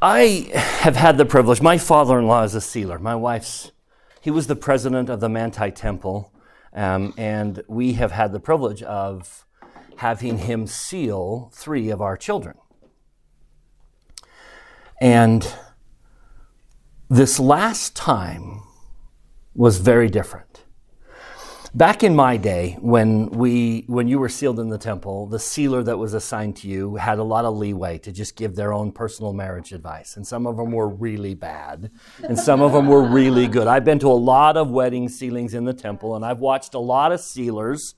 I have had the privilege. My father-in-law is a sealer. My wife's he was the president of the Manti Temple, um, and we have had the privilege of having him seal three of our children. And this last time was very different. Back in my day, when we when you were sealed in the temple, the sealer that was assigned to you had a lot of leeway to just give their own personal marriage advice, and some of them were really bad, and some of them were really good. I've been to a lot of wedding sealings in the temple, and I've watched a lot of sealers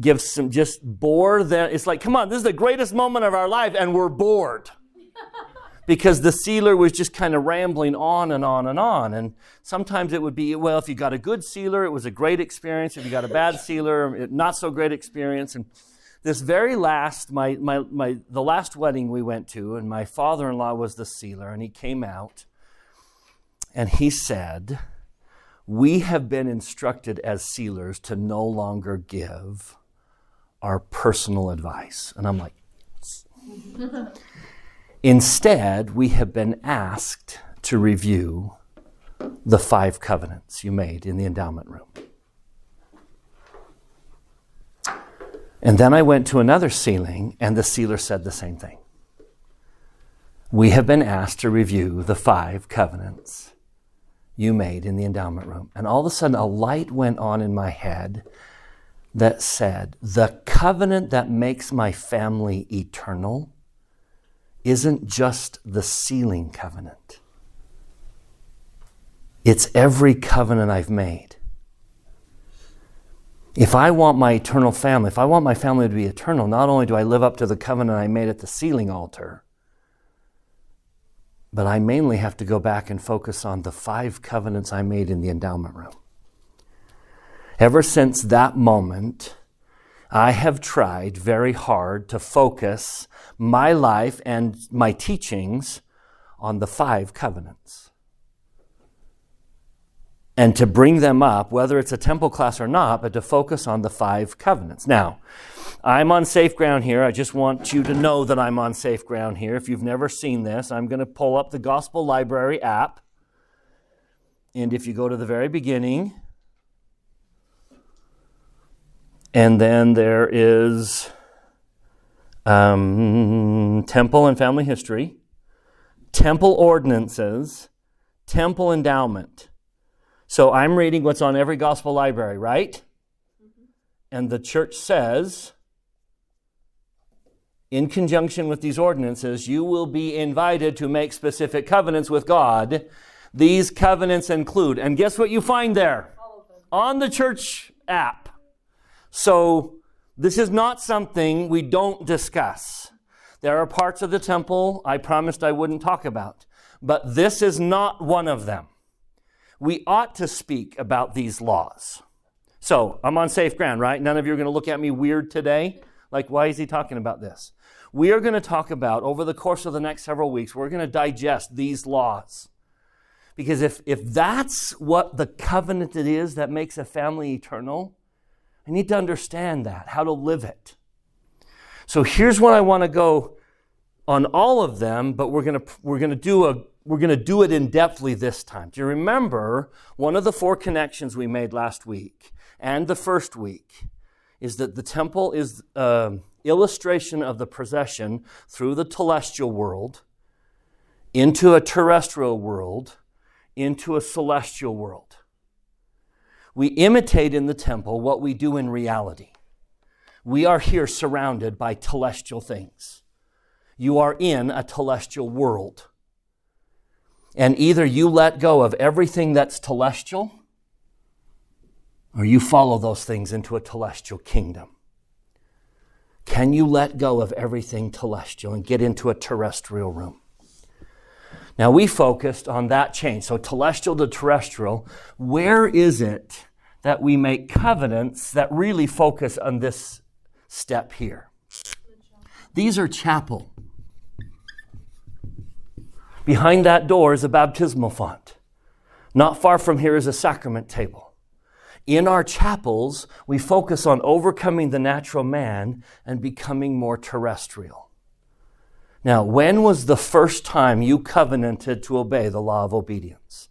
give some just bore them. It's like, come on, this is the greatest moment of our life, and we're bored because the sealer was just kind of rambling on and on and on. And sometimes it would be, well, if you got a good sealer, it was a great experience. If you got a bad sealer, not so great experience. And this very last, my, my, my, the last wedding we went to, and my father in law was the sealer, and he came out and he said, We have been instructed as sealers to no longer give our personal advice. And I'm like, Instead, we have been asked to review the five covenants you made in the endowment room. And then I went to another sealing, and the sealer said the same thing. We have been asked to review the five covenants you made in the endowment room. And all of a sudden, a light went on in my head that said, The covenant that makes my family eternal isn't just the sealing covenant, it's every covenant I've made. If I want my eternal family, if I want my family to be eternal, not only do I live up to the covenant I made at the sealing altar, but I mainly have to go back and focus on the five covenants I made in the endowment room. Ever since that moment, I have tried very hard to focus my life and my teachings on the five covenants. And to bring them up, whether it's a temple class or not, but to focus on the five covenants. Now, I'm on safe ground here. I just want you to know that I'm on safe ground here. If you've never seen this, I'm going to pull up the Gospel Library app. And if you go to the very beginning, and then there is um, temple and family history, temple ordinances, temple endowment. So I'm reading what's on every gospel library, right? Mm-hmm. And the church says, in conjunction with these ordinances, you will be invited to make specific covenants with God. These covenants include, and guess what you find there? On the church app. So this is not something we don't discuss. There are parts of the temple I promised I wouldn't talk about, but this is not one of them. We ought to speak about these laws. So I'm on safe ground, right? None of you are going to look at me weird today. Like, why is he talking about this? We are going to talk about, over the course of the next several weeks, we're going to digest these laws. Because if, if that's what the covenant it is that makes a family eternal, I need to understand that, how to live it. So here's what I want to go on all of them, but we're going to we're going to do a we're going to do it in depthly this time. Do you remember one of the four connections we made last week and the first week is that the temple is an um, illustration of the procession through the telestial world into a terrestrial world into a celestial world we imitate in the temple what we do in reality. We are here surrounded by telestial things. You are in a telestial world. And either you let go of everything that's telestial, or you follow those things into a telestial kingdom. Can you let go of everything telestial and get into a terrestrial room? Now, we focused on that change. So, telestial to terrestrial, where is it that we make covenants that really focus on this step here. These are chapel. Behind that door is a baptismal font. Not far from here is a sacrament table. In our chapels, we focus on overcoming the natural man and becoming more terrestrial. Now, when was the first time you covenanted to obey the law of obedience?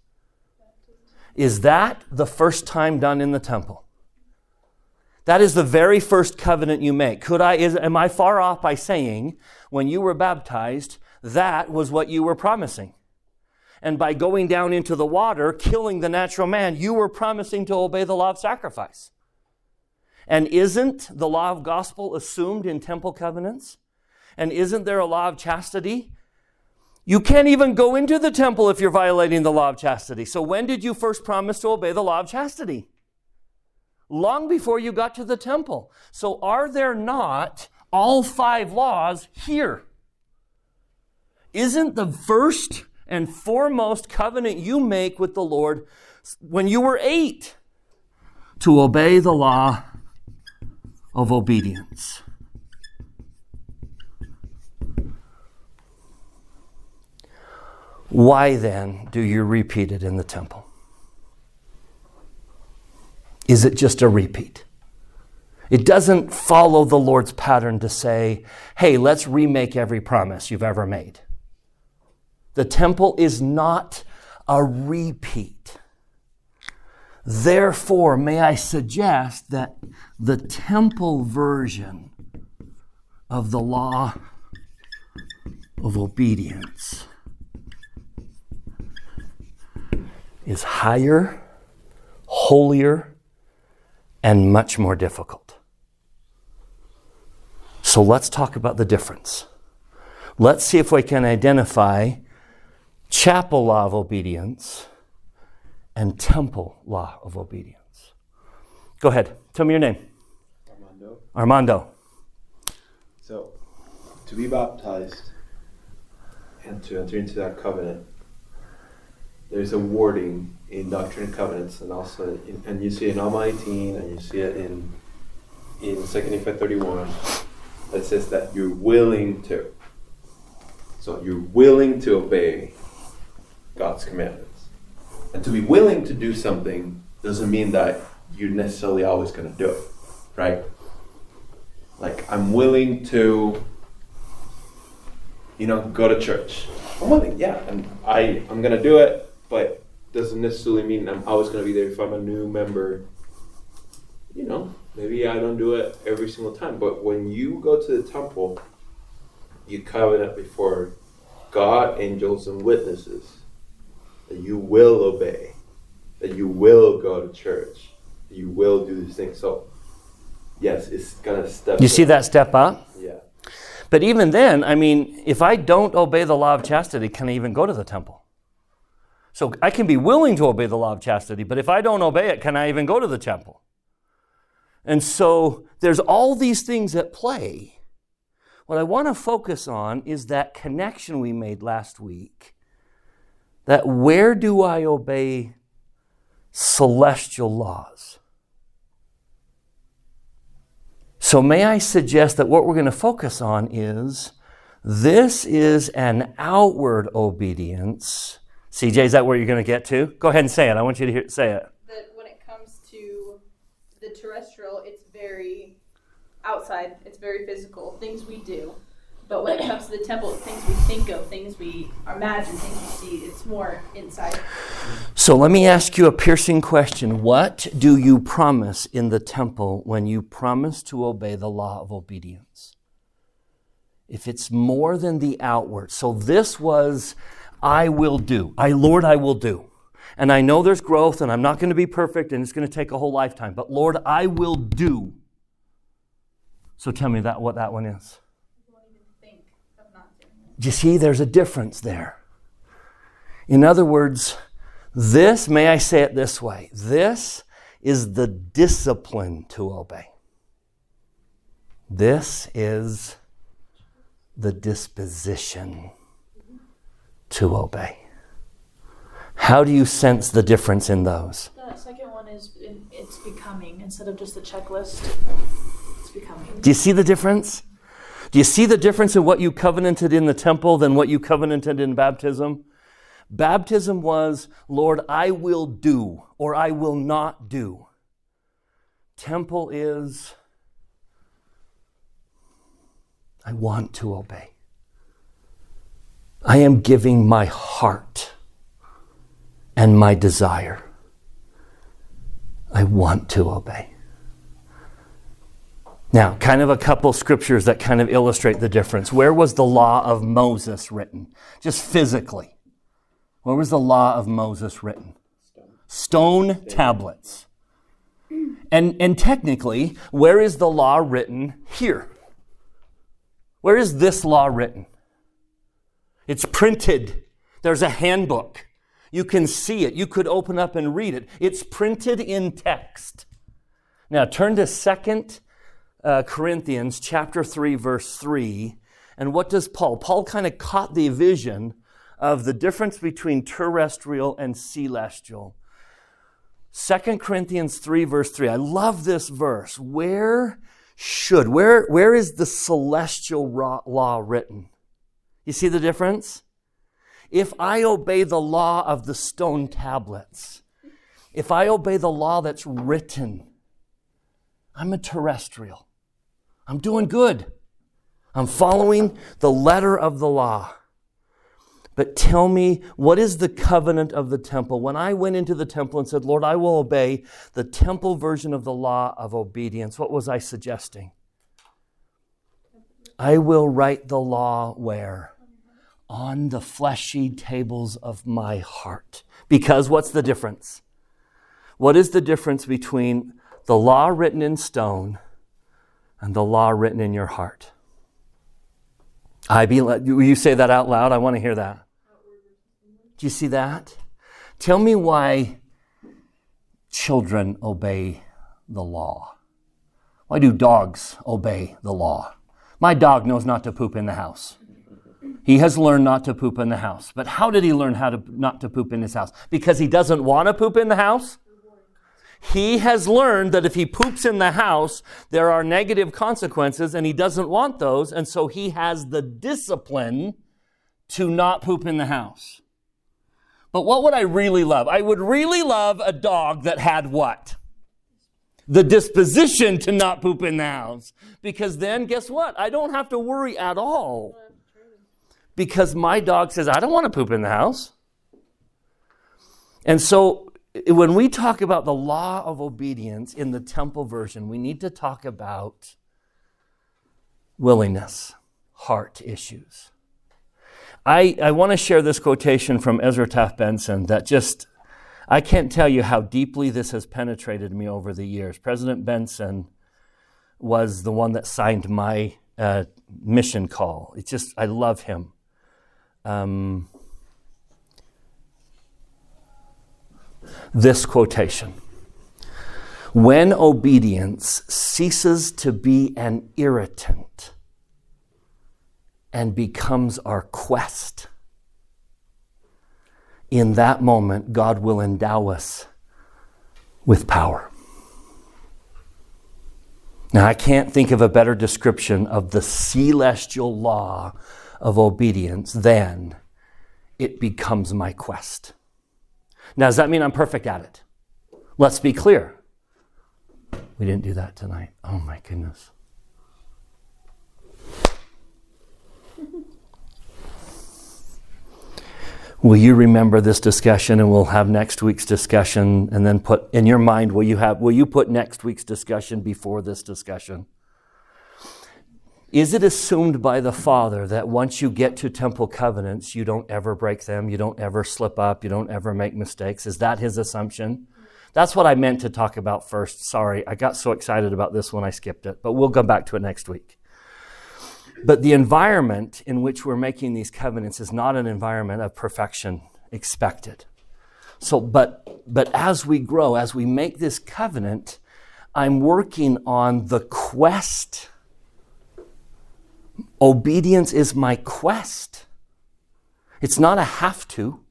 Is that the first time done in the temple? That is the very first covenant you make. Could I, is, am I far off by saying when you were baptized, that was what you were promising? And by going down into the water, killing the natural man, you were promising to obey the law of sacrifice. And isn't the law of gospel assumed in temple covenants? And isn't there a law of chastity? You can't even go into the temple if you're violating the law of chastity. So when did you first promise to obey the law of chastity? long before you got to the temple. So, are there not all five laws here? Isn't the first and foremost covenant you make with the Lord when you were eight to obey the law of obedience? Why then do you repeat it in the temple? Is it just a repeat? It doesn't follow the Lord's pattern to say, hey, let's remake every promise you've ever made. The temple is not a repeat. Therefore, may I suggest that the temple version of the law of obedience is higher, holier, and much more difficult. So let's talk about the difference. Let's see if we can identify chapel law of obedience and temple law of obedience. Go ahead. Tell me your name. Armando. Armando. So, to be baptized and to enter into that covenant, there's a wording in Doctrine and Covenants, and also in, and you see it in Alma 18, and you see it in in Second Nephi 31 that says that you're willing to. So you're willing to obey God's commandments, and to be willing to do something doesn't mean that you're necessarily always going to do it, right? Like I'm willing to, you know, go to church. I'm willing, yeah, and I I'm gonna do it, but doesn't necessarily mean I'm always going to be there if I'm a new member. You know, maybe I don't do it every single time, but when you go to the temple, you covenant before God, angels, and witnesses that you will obey, that you will go to church, that you will do these things. So, yes, it's gonna step. You see that step up? Yeah. But even then, I mean, if I don't obey the law of chastity, can I even go to the temple? So I can be willing to obey the law of chastity, but if I don't obey it, can I even go to the temple? And so there's all these things at play. What I want to focus on is that connection we made last week. That where do I obey celestial laws? So, may I suggest that what we're going to focus on is this is an outward obedience CJ, is that where you're going to get to? Go ahead and say it. I want you to hear, say it. That when it comes to the terrestrial, it's very outside, it's very physical, things we do. But when it comes to the temple, things we think of, things we imagine, things we see. It's more inside. So let me ask you a piercing question. What do you promise in the temple when you promise to obey the law of obedience? If it's more than the outward. So this was I will do. I, Lord, I will do. And I know there's growth and I'm not going to be perfect and it's going to take a whole lifetime, but Lord, I will do. So tell me that what that one is. Do you see there's a difference there? In other words, this, may I say it this way, this is the discipline to obey. This is the disposition to obey. How do you sense the difference in those? The second one is in, it's becoming instead of just the checklist. It's becoming. Do you see the difference? Do you see the difference in what you covenanted in the temple than what you covenanted in baptism? Baptism was, Lord, I will do or I will not do. Temple is, I want to obey. I am giving my heart and my desire. I want to obey. Now, kind of a couple scriptures that kind of illustrate the difference. Where was the law of Moses written? Just physically. Where was the law of Moses written? Stone tablets. And, and technically, where is the law written here? Where is this law written? It's printed. There's a handbook. You can see it. You could open up and read it. It's printed in text. Now turn to Second uh, Corinthians chapter 3 verse 3. And what does Paul? Paul kind of caught the vision of the difference between terrestrial and celestial. 2 Corinthians 3 verse 3. I love this verse. Where should, where, where is the celestial law written? You see the difference? If I obey the law of the stone tablets, if I obey the law that's written, I'm a terrestrial. I'm doing good. I'm following the letter of the law. But tell me, what is the covenant of the temple? When I went into the temple and said, Lord, I will obey the temple version of the law of obedience, what was I suggesting? I will write the law where? On the fleshy tables of my heart. Because what's the difference? What is the difference between the law written in stone and the law written in your heart? I be, will you say that out loud? I want to hear that. Do you see that? Tell me why children obey the law. Why do dogs obey the law? My dog knows not to poop in the house. He has learned not to poop in the house. But how did he learn how to not to poop in his house? Because he doesn't want to poop in the house? He has learned that if he poops in the house, there are negative consequences and he doesn't want those. And so he has the discipline to not poop in the house. But what would I really love? I would really love a dog that had what? The disposition to not poop in the house. Because then, guess what? I don't have to worry at all. Because my dog says, I don't want to poop in the house. And so, when we talk about the law of obedience in the temple version, we need to talk about willingness, heart issues. I, I want to share this quotation from Ezra Taft Benson that just, I can't tell you how deeply this has penetrated me over the years. President Benson was the one that signed my uh, mission call. It's just, I love him. Um, this quotation When obedience ceases to be an irritant, and becomes our quest. In that moment, God will endow us with power. Now, I can't think of a better description of the celestial law of obedience then it becomes my quest. Now, does that mean I'm perfect at it? Let's be clear. We didn't do that tonight. Oh my goodness. Will you remember this discussion and we'll have next week's discussion and then put in your mind will you have will you put next week's discussion before this discussion? Is it assumed by the Father that once you get to temple covenants, you don't ever break them, you don't ever slip up, you don't ever make mistakes? Is that his assumption? That's what I meant to talk about first. Sorry, I got so excited about this when I skipped it, but we'll come back to it next week. But the environment in which we're making these covenants is not an environment of perfection expected. So, but, but as we grow, as we make this covenant, I'm working on the quest. Obedience is my quest. It's not a have to.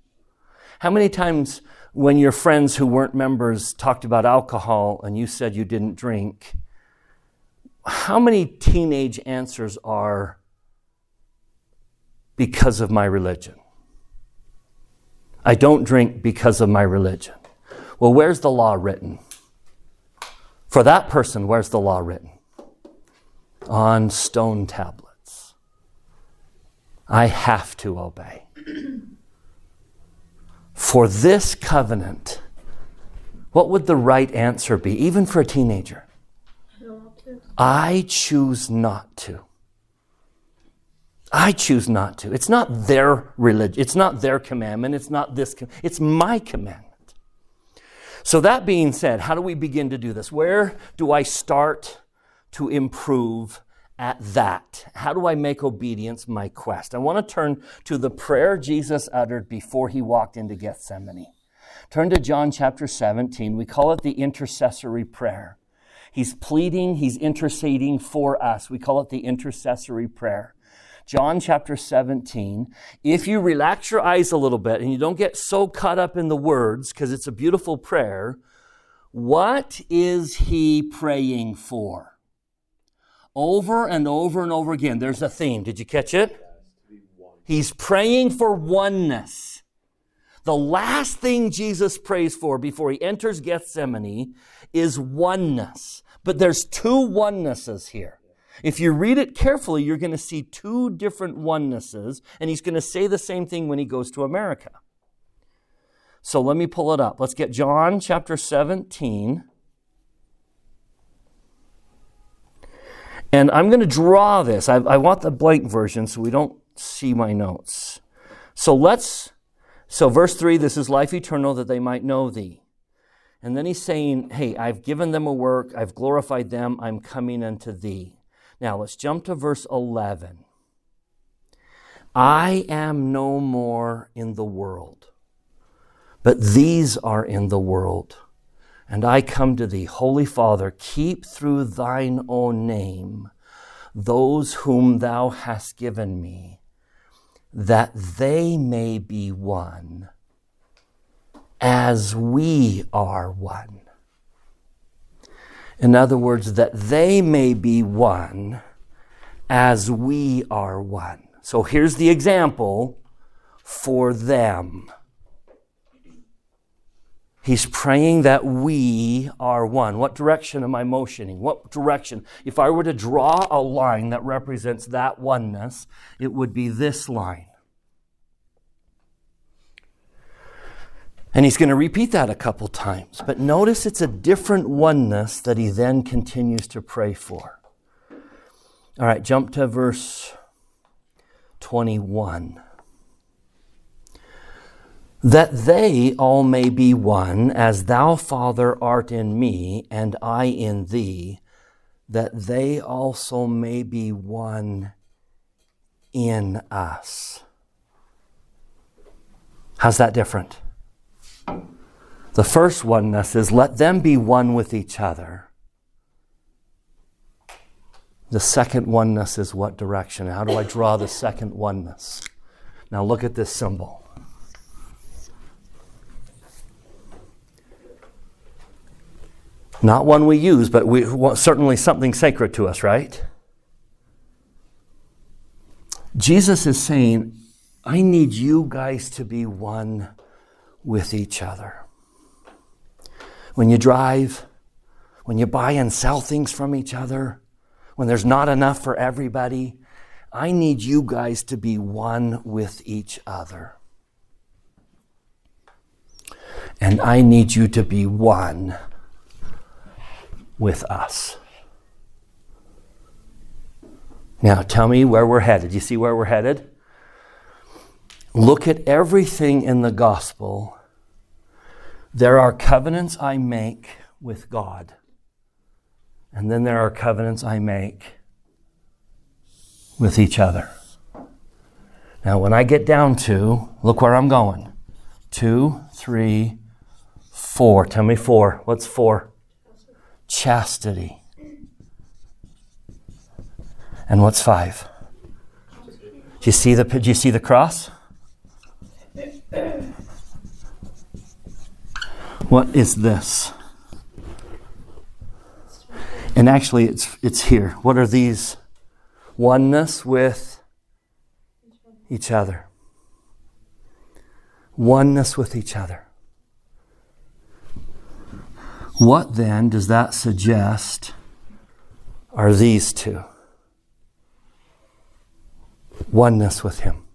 How many times when your friends who weren't members talked about alcohol and you said you didn't drink, how many teenage answers are because of my religion? I don't drink because of my religion. Well, where's the law written? For that person, where's the law written? On stone tablets. I have to obey. for this covenant, what would the right answer be, even for a teenager? I choose not to. I choose not to. It's not their religion. It's not their commandment. It's not this. Com- it's my commandment. So that being said, how do we begin to do this? Where do I start to improve at that? How do I make obedience my quest? I want to turn to the prayer Jesus uttered before he walked into Gethsemane. Turn to John chapter 17. We call it the intercessory prayer. He's pleading, he's interceding for us. We call it the intercessory prayer. John chapter 17. If you relax your eyes a little bit and you don't get so caught up in the words, because it's a beautiful prayer, what is he praying for? Over and over and over again, there's a theme. Did you catch it? He's praying for oneness. The last thing Jesus prays for before he enters Gethsemane is oneness. But there's two onenesses here. If you read it carefully, you're going to see two different onenesses, and he's going to say the same thing when he goes to America. So let me pull it up. Let's get John chapter 17. And I'm going to draw this. I, I, want the blank version so we don't see my notes. So let's, so verse 3 this is life eternal that they might know thee. And then he's saying, Hey, I've given them a work, I've glorified them, I'm coming unto thee. Now let's jump to verse 11. I am no more in the world, but these are in the world. And I come to thee, Holy Father, keep through thine own name those whom thou hast given me, that they may be one as we are one. In other words, that they may be one as we are one. So here's the example for them. He's praying that we are one. What direction am I motioning? What direction? If I were to draw a line that represents that oneness, it would be this line. And he's going to repeat that a couple times. But notice it's a different oneness that he then continues to pray for. All right, jump to verse 21. That they all may be one, as thou, Father, art in me, and I in thee, that they also may be one in us. How's that different? The first oneness is let them be one with each other. The second oneness is what direction? How do I draw the second oneness? Now look at this symbol. Not one we use, but we, certainly something sacred to us, right? Jesus is saying, I need you guys to be one with each other. When you drive, when you buy and sell things from each other, when there's not enough for everybody, I need you guys to be one with each other. And I need you to be one with us. Now, tell me where we're headed. You see where we're headed? Look at everything in the gospel. There are covenants I make with God. And then there are covenants I make with each other. Now, when I get down to, look where I'm going two, three, four. Tell me four. What's four? Chastity. And what's five? Do you see the, do you see the cross? What is this? And actually, it's, it's here. What are these? Oneness with each other. Oneness with each other. What then does that suggest are these two? Oneness with Him.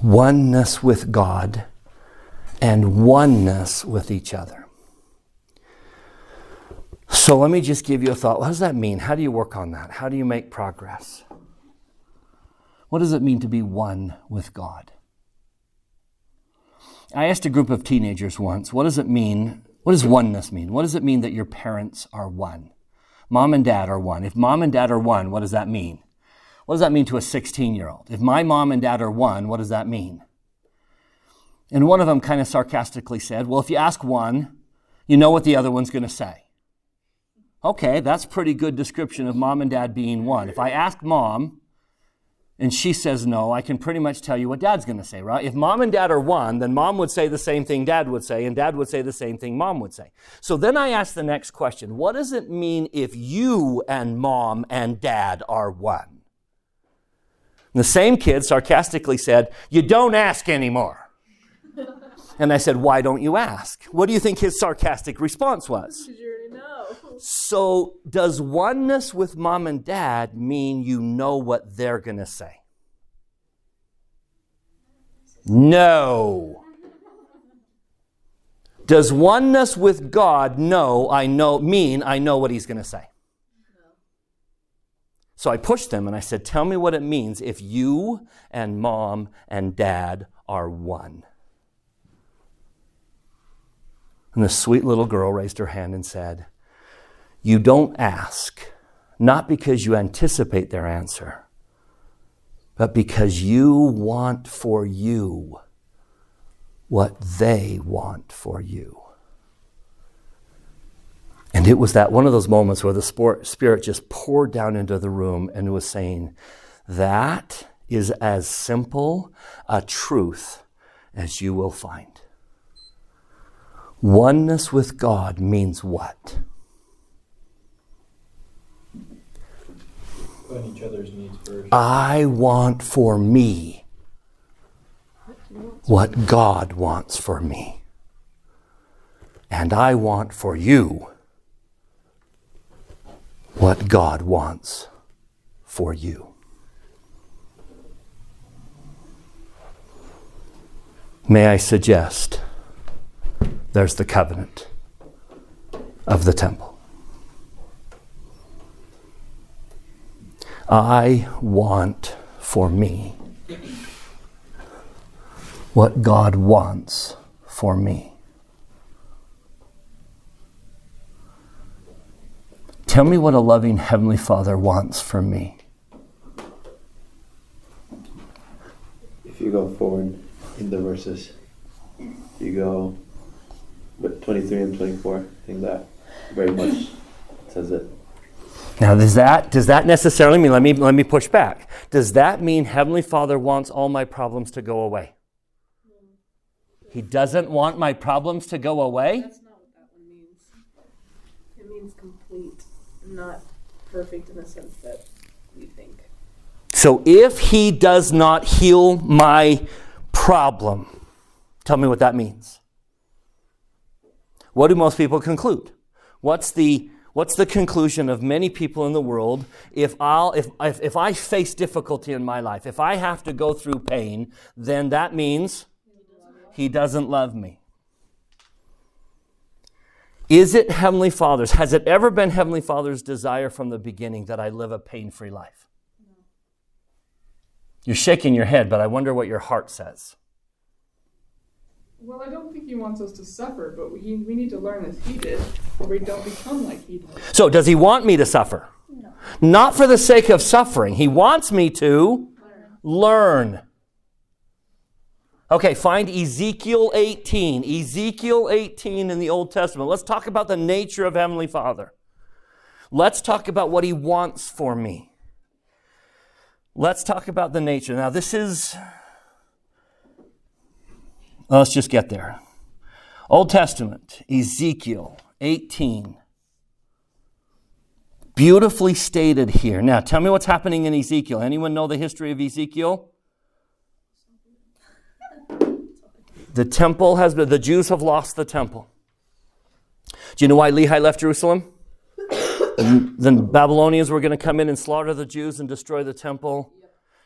oneness with God and oneness with each other. So let me just give you a thought. What does that mean? How do you work on that? How do you make progress? What does it mean to be one with God? I asked a group of teenagers once, what does it mean? What does oneness mean? What does it mean that your parents are one? Mom and dad are one. If mom and dad are one, what does that mean? What does that mean to a 16 year old? If my mom and dad are one, what does that mean? And one of them kind of sarcastically said, Well, if you ask one, you know what the other one's going to say. Okay, that's pretty good description of mom and dad being one. If I ask mom and she says no, I can pretty much tell you what dad's going to say, right? If mom and dad are one, then mom would say the same thing dad would say, and dad would say the same thing mom would say. So then I ask the next question What does it mean if you and mom and dad are one? And the same kid sarcastically said, You don't ask anymore. And I said, Why don't you ask? What do you think his sarcastic response was? Because you already know. So, does oneness with mom and dad mean you know what they're going to say? No. Does oneness with God know I know mean I know what he's going to say? So I pushed them and I said, "Tell me what it means if you and mom and dad are one." And the sweet little girl raised her hand and said, You don't ask, not because you anticipate their answer, but because you want for you what they want for you. And it was that one of those moments where the Spirit just poured down into the room and was saying, That is as simple a truth as you will find. Oneness with God means what? Putting each other's needs first. I want for me what God wants for me. And I want for you what God wants for you. May I suggest there's the covenant of the temple. I want for me what God wants for me. Tell me what a loving Heavenly Father wants for me. If you go forward in the verses, you go with 23 and 24, I think that very much says it. Now, does that does that necessarily mean? Let me let me push back. Does that mean Heavenly Father wants all my problems to go away? He doesn't want my problems to go away. That's not what that one means. It means complete, not perfect in the sense that we think. So, if He does not heal my problem, tell me what that means. What do most people conclude? What's the What's the conclusion of many people in the world? If, I'll, if, if, if I face difficulty in my life, if I have to go through pain, then that means he doesn't love me. Is it Heavenly Father's? Has it ever been Heavenly Father's desire from the beginning that I live a pain free life? You're shaking your head, but I wonder what your heart says. Well, I don't think he wants us to suffer, but we, we need to learn as he did, or we don't become like he did. So, does he want me to suffer? No. Not for the sake of suffering. He wants me to learn. learn. Okay, find Ezekiel 18. Ezekiel 18 in the Old Testament. Let's talk about the nature of Heavenly Father. Let's talk about what he wants for me. Let's talk about the nature. Now, this is Let's just get there. Old Testament, Ezekiel 18. Beautifully stated here. Now, tell me what's happening in Ezekiel. Anyone know the history of Ezekiel? The temple has been, the Jews have lost the temple. Do you know why Lehi left Jerusalem? the Babylonians were going to come in and slaughter the Jews and destroy the temple.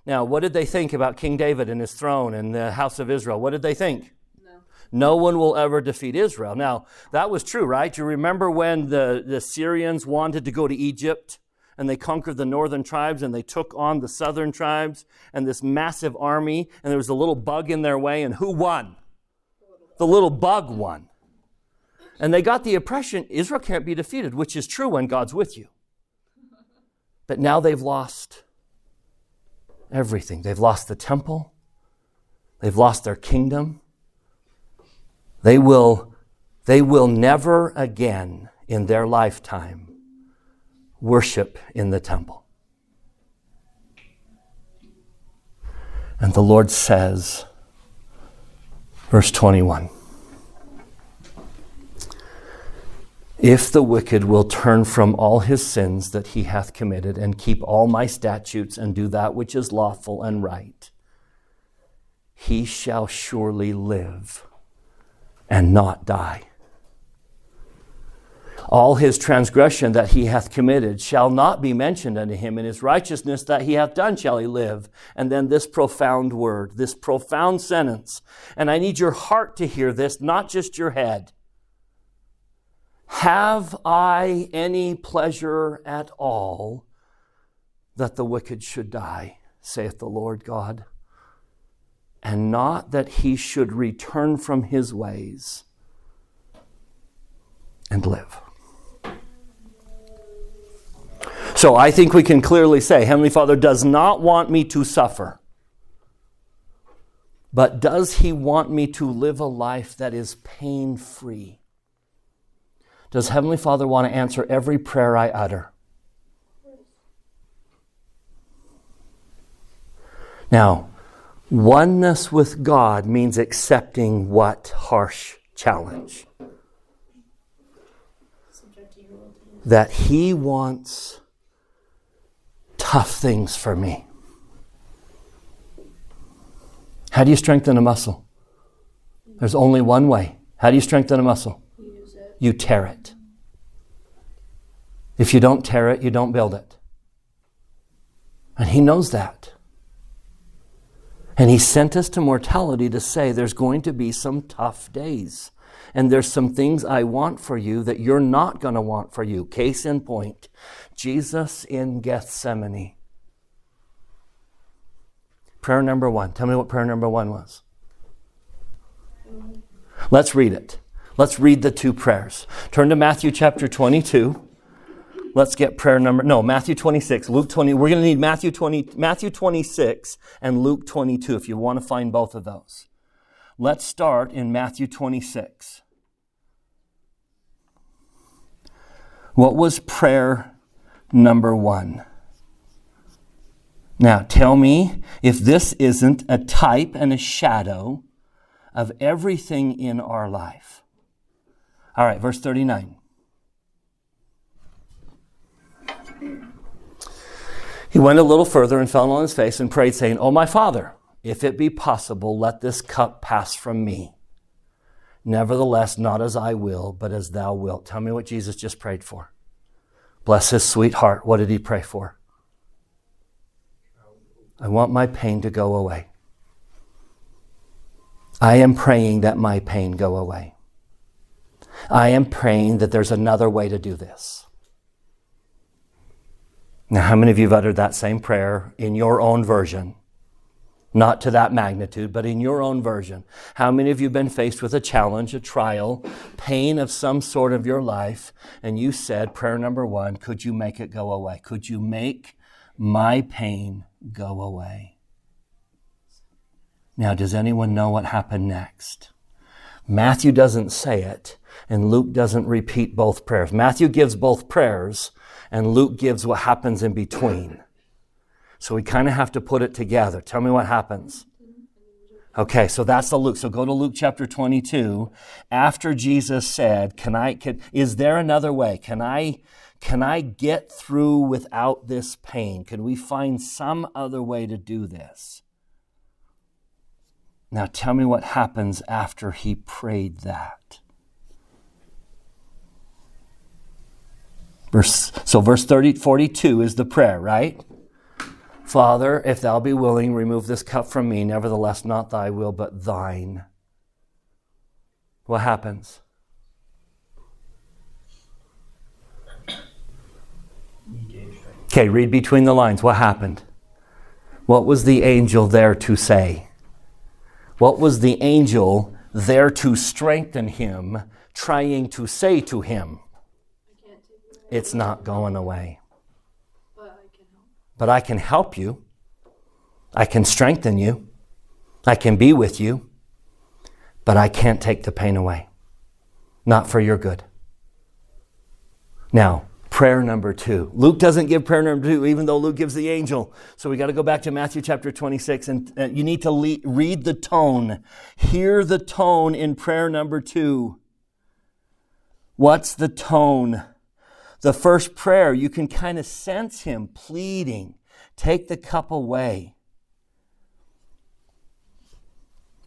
Now, what did they think about King David and his throne and the house of Israel? What did they think? No. No one will ever defeat Israel. Now, that was true, right? You remember when the, the Syrians wanted to go to Egypt and they conquered the northern tribes and they took on the southern tribes and this massive army, and there was a little bug in their way, and who won? The little bug won. And they got the impression Israel can't be defeated, which is true when God's with you. But now they've lost everything. They've lost the temple, they've lost their kingdom. They will, they will never again in their lifetime worship in the temple. And the Lord says, verse 21 If the wicked will turn from all his sins that he hath committed and keep all my statutes and do that which is lawful and right, he shall surely live and not die. All his transgression that he hath committed shall not be mentioned unto him, and his righteousness that he hath done shall he live. And then this profound word, this profound sentence. And I need your heart to hear this, not just your head. Have I any pleasure at all that the wicked should die, saith the Lord God, and not that he should return from his ways and live? So I think we can clearly say Heavenly Father does not want me to suffer. But does He want me to live a life that is pain free? Does Heavenly Father want to answer every prayer I utter? Now, oneness with God means accepting what harsh challenge? That He wants tough things for me. How do you strengthen a muscle? There's only one way. How do you strengthen a muscle? You tear it. If you don't tear it, you don't build it. And He knows that. And He sent us to mortality to say there's going to be some tough days. And there's some things I want for you that you're not going to want for you. Case in point Jesus in Gethsemane. Prayer number one. Tell me what prayer number one was. Let's read it. Let's read the two prayers. Turn to Matthew chapter 22. Let's get prayer number, no, Matthew 26, Luke 20. We're going to need Matthew 20, Matthew 26 and Luke 22 if you want to find both of those. Let's start in Matthew 26. What was prayer number one? Now, tell me if this isn't a type and a shadow of everything in our life. All right, verse 39. He went a little further and fell on his face and prayed, saying, Oh, my Father, if it be possible, let this cup pass from me. Nevertheless, not as I will, but as thou wilt. Tell me what Jesus just prayed for. Bless his sweet heart. What did he pray for? I want my pain to go away. I am praying that my pain go away. I am praying that there's another way to do this. Now, how many of you have uttered that same prayer in your own version? Not to that magnitude, but in your own version. How many of you have been faced with a challenge, a trial, pain of some sort of your life, and you said, prayer number one, could you make it go away? Could you make my pain go away? Now, does anyone know what happened next? Matthew doesn't say it, and Luke doesn't repeat both prayers. Matthew gives both prayers, and Luke gives what happens in between. So we kind of have to put it together. Tell me what happens. Okay, so that's the Luke. So go to Luke chapter 22. After Jesus said, "Can I can is there another way? Can I can I get through without this pain? Can we find some other way to do this?" Now tell me what happens after he prayed that. Verse, so verse 30, 42 is the prayer, right? Father, if thou be willing, remove this cup from me. Nevertheless, not thy will, but thine. What happens? Okay, read between the lines. What happened? What was the angel there to say? What was the angel there to strengthen him, trying to say to him? It's not going away. But I can help you. I can strengthen you. I can be with you. But I can't take the pain away. Not for your good. Now, prayer number two. Luke doesn't give prayer number two, even though Luke gives the angel. So we got to go back to Matthew chapter 26, and you need to le- read the tone. Hear the tone in prayer number two. What's the tone? The first prayer, you can kind of sense him pleading, take the cup away.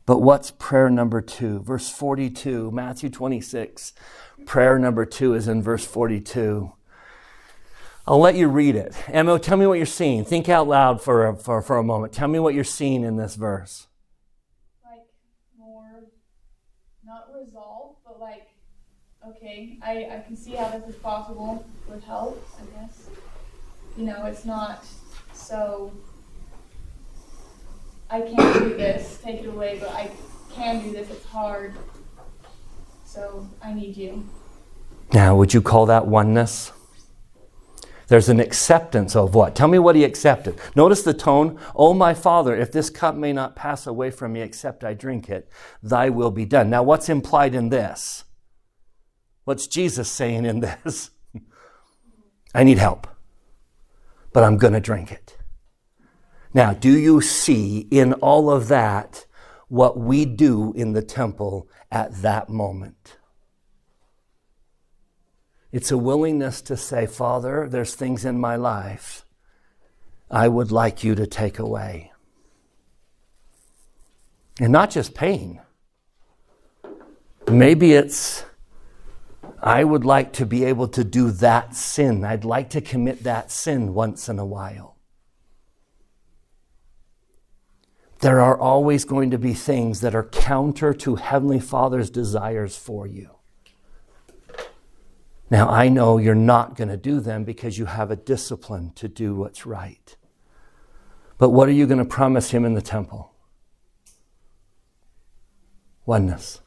But what's prayer number two? Verse 42, Matthew 26. Prayer number two is in verse 42. I'll let you read it. Emma, tell me what you're seeing. Think out loud for a, for, for a moment. Tell me what you're seeing in this verse. like more not resolve, but like okay, I, I can see how this is possible with help, I guess. You know, it's not so I can't do this, take it away, but I can do this, it's hard. So I need you. Now, would you call that oneness? There's an acceptance of what? Tell me what he accepted. Notice the tone. Oh, my Father, if this cup may not pass away from me except I drink it, thy will be done. Now, what's implied in this? What's Jesus saying in this? I need help, but I'm going to drink it. Now, do you see in all of that what we do in the temple at that moment? It's a willingness to say, Father, there's things in my life I would like you to take away. And not just pain. Maybe it's, I would like to be able to do that sin. I'd like to commit that sin once in a while. There are always going to be things that are counter to Heavenly Father's desires for you. Now, I know you're not going to do them because you have a discipline to do what's right. But what are you going to promise Him in the temple? Oneness.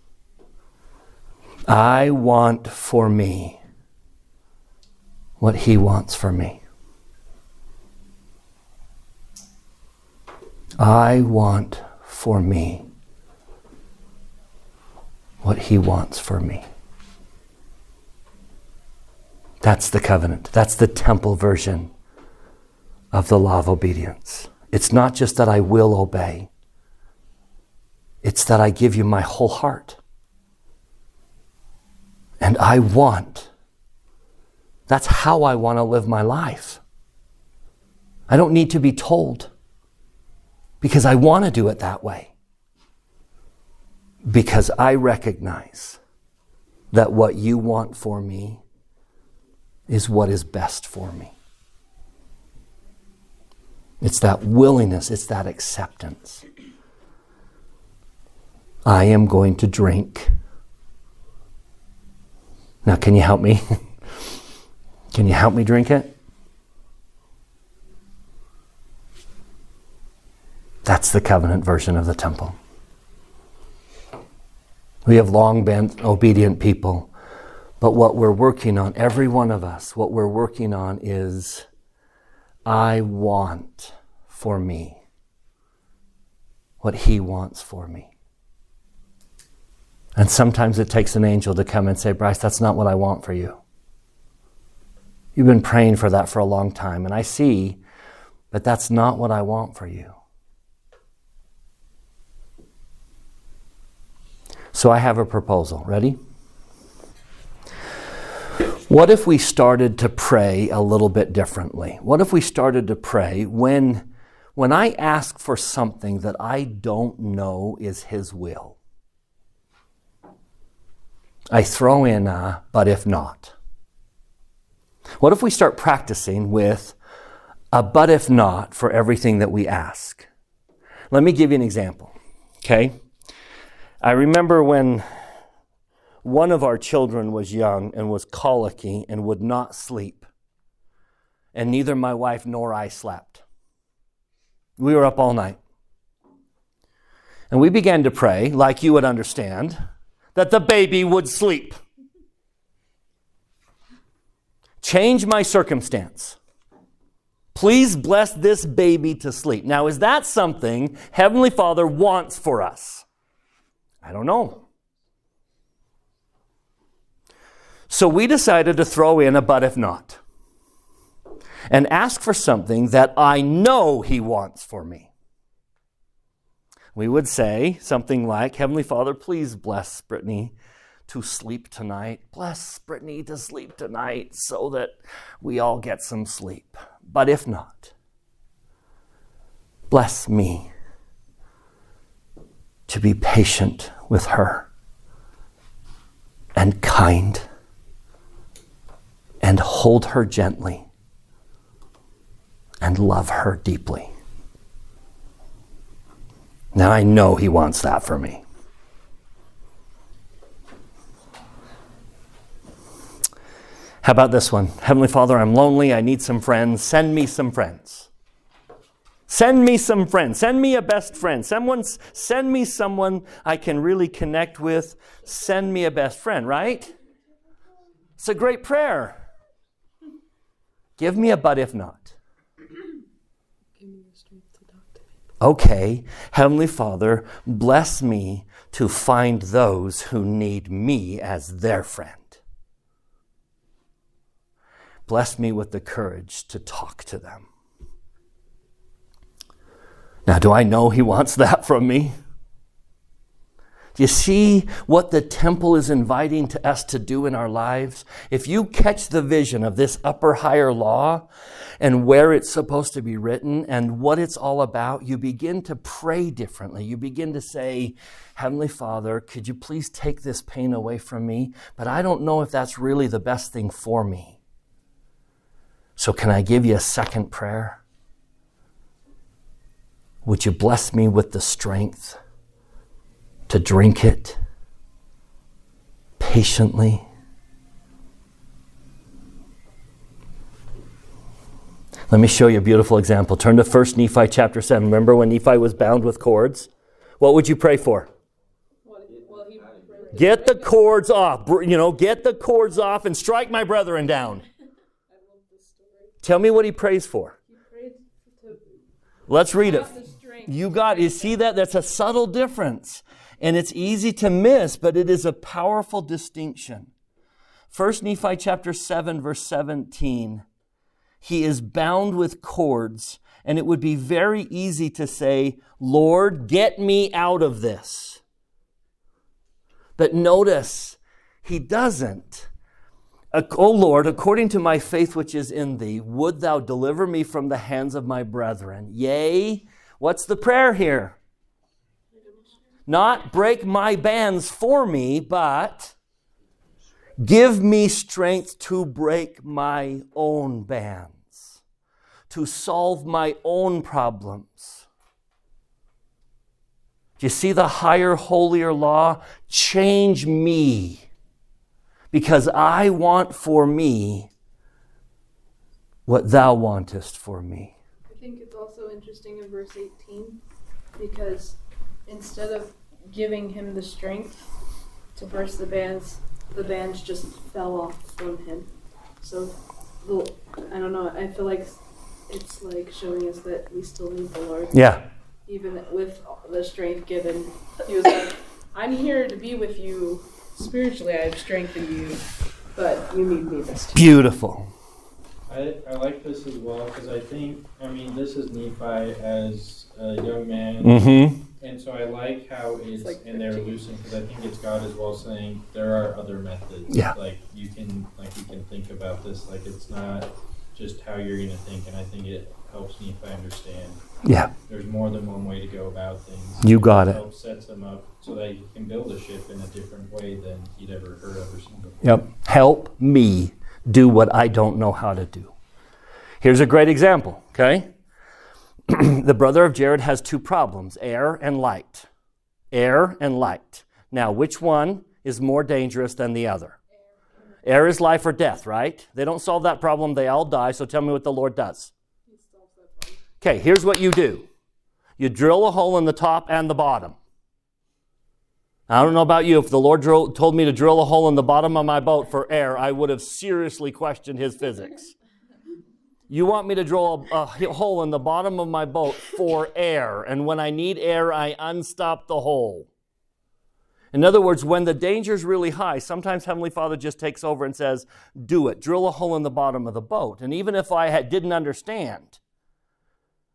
I want for me what He wants for me. I want for me what He wants for me. That's the covenant. That's the temple version of the law of obedience. It's not just that I will obey, it's that I give you my whole heart. And I want. That's how I want to live my life. I don't need to be told because I want to do it that way. Because I recognize that what you want for me is what is best for me. It's that willingness, it's that acceptance. I am going to drink. Now, can you help me? can you help me drink it? That's the covenant version of the temple. We have long been obedient people, but what we're working on, every one of us, what we're working on is I want for me what He wants for me. And sometimes it takes an angel to come and say, Bryce, that's not what I want for you. You've been praying for that for a long time, and I see, but that's not what I want for you. So I have a proposal. Ready? What if we started to pray a little bit differently? What if we started to pray when, when I ask for something that I don't know is His will? I throw in a, but if not. What if we start practicing with, a but if not for everything that we ask. Let me give you an example. Okay? I remember when one of our children was young and was colicky and would not sleep. And neither my wife nor I slept. We were up all night. And we began to pray, like you would understand, that the baby would sleep. Change my circumstance. Please bless this baby to sleep. Now, is that something Heavenly Father wants for us? I don't know. So we decided to throw in a but if not and ask for something that I know He wants for me. We would say something like, Heavenly Father, please bless Brittany to sleep tonight. Bless Brittany to sleep tonight so that we all get some sleep. But if not, bless me to be patient with her and kind and hold her gently and love her deeply. Now I know He wants that for me. How about this one? Heavenly Father, I'm lonely. I need some friends. Send me some friends. Send me some friends. Send me a best friend. Someone, send me someone I can really connect with. Send me a best friend, right? It's a great prayer. Give me a but if not. Okay, Heavenly Father, bless me to find those who need me as their friend. Bless me with the courage to talk to them. Now, do I know He wants that from me? Do you see what the temple is inviting to us to do in our lives? If you catch the vision of this upper higher law and where it's supposed to be written and what it's all about, you begin to pray differently. You begin to say, Heavenly Father, could you please take this pain away from me? But I don't know if that's really the best thing for me. So, can I give you a second prayer? Would you bless me with the strength to drink it patiently? Let me show you a beautiful example. Turn to 1 Nephi chapter 7. Remember when Nephi was bound with cords? What would you pray for? Get the cords off. You know, get the cords off and strike my brethren down. Tell me what he prays for. Let's read it. You got, you see that? That's a subtle difference. And it's easy to miss, but it is a powerful distinction. First Nephi chapter 7, verse 17. He is bound with cords, and it would be very easy to say, Lord, get me out of this. But notice, he doesn't. O Lord, according to my faith which is in thee, would thou deliver me from the hands of my brethren? Yea, what's the prayer here? Not break my bands for me, but give me strength to break my own bands, to solve my own problems. Do you see the higher, holier law? Change me because I want for me what thou wantest for me. I think it's also interesting in verse 18 because instead of giving him the strength to burst the bands, the bands just fell off from him. So, the, I don't know, I feel like it's like showing us that we still need the Lord. Yeah. Even with the strength given. He was like, I'm here to be with you spiritually. I have strengthened you, but you need me this time. Beautiful. I, I like this as well because I think, I mean, this is Nephi as a young man. Mm-hmm. And so I like how it's, like in there 15. loosing because I think it's God as well saying there are other methods. Yeah. Like you can, like you can think about this. Like it's not just how you're going to think. And I think it helps me if I understand Yeah, there's more than one way to go about things. you got it. Helps sets him up so that he can build a ship in a different way than he'd ever heard of or seen before. Yep. Help me do what I don't know how to do. Here's a great example, okay? the brother of Jared has two problems air and light. Air and light. Now, which one is more dangerous than the other? Air is life or death, right? They don't solve that problem, they all die. So tell me what the Lord does. Okay, here's what you do you drill a hole in the top and the bottom. I don't know about you. If the Lord drill, told me to drill a hole in the bottom of my boat for air, I would have seriously questioned his physics. You want me to drill a, a hole in the bottom of my boat for air, and when I need air, I unstop the hole. In other words, when the danger is really high, sometimes Heavenly Father just takes over and says, Do it. Drill a hole in the bottom of the boat. And even if I had, didn't understand,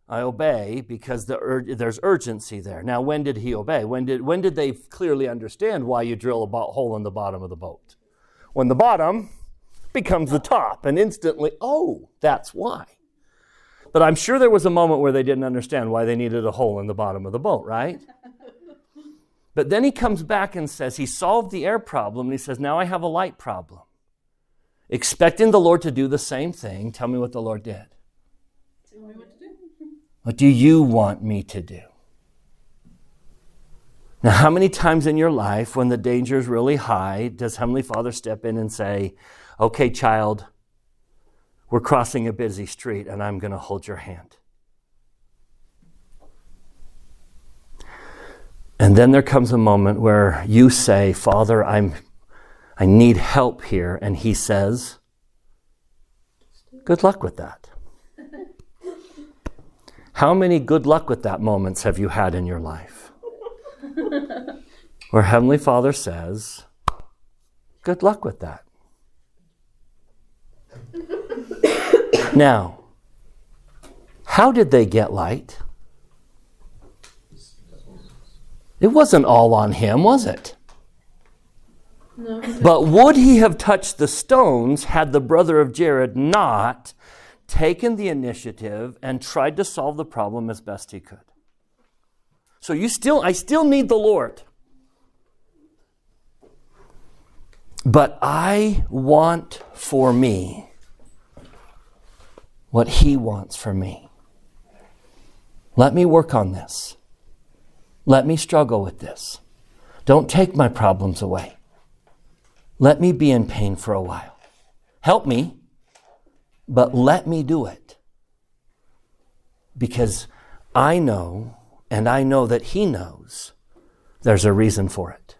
I obey because the ur- there's urgency there. Now, when did he obey? When did, when did they clearly understand why you drill a bo- hole in the bottom of the boat? When the bottom becomes the top, and instantly, oh, that's why. But I'm sure there was a moment where they didn't understand why they needed a hole in the bottom of the boat, right? But then he comes back and says, He solved the air problem, and he says, Now I have a light problem. Expecting the Lord to do the same thing, tell me what the Lord did. Tell me what to do. What do you want me to do? Now, how many times in your life, when the danger is really high, does Heavenly Father step in and say, Okay, child, we're crossing a busy street and I'm going to hold your hand? And then there comes a moment where you say, Father, I'm, I need help here. And He says, Good luck with that. How many good luck with that moments have you had in your life? Where Heavenly Father says, Good luck with that. Now, how did they get light? It wasn't all on him, was it? No. But would he have touched the stones had the brother of Jared not taken the initiative and tried to solve the problem as best he could? So you still I still need the Lord. But I want for me what he wants for me. Let me work on this. Let me struggle with this. Don't take my problems away. Let me be in pain for a while. Help me, but let me do it. Because I know, and I know that He knows, there's a reason for it.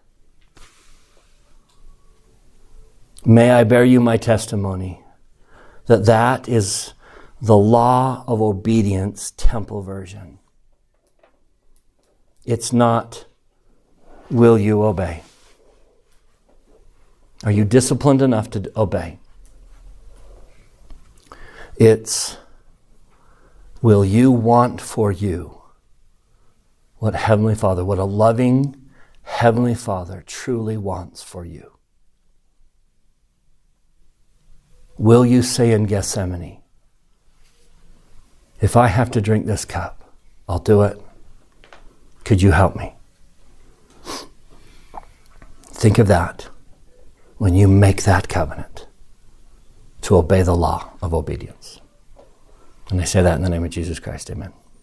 May I bear you my testimony that that is the law of obedience temple version. It's not, will you obey? Are you disciplined enough to obey? It's, will you want for you what Heavenly Father, what a loving Heavenly Father truly wants for you? Will you say in Gethsemane, if I have to drink this cup, I'll do it? Could you help me? Think of that when you make that covenant to obey the law of obedience. And I say that in the name of Jesus Christ. Amen.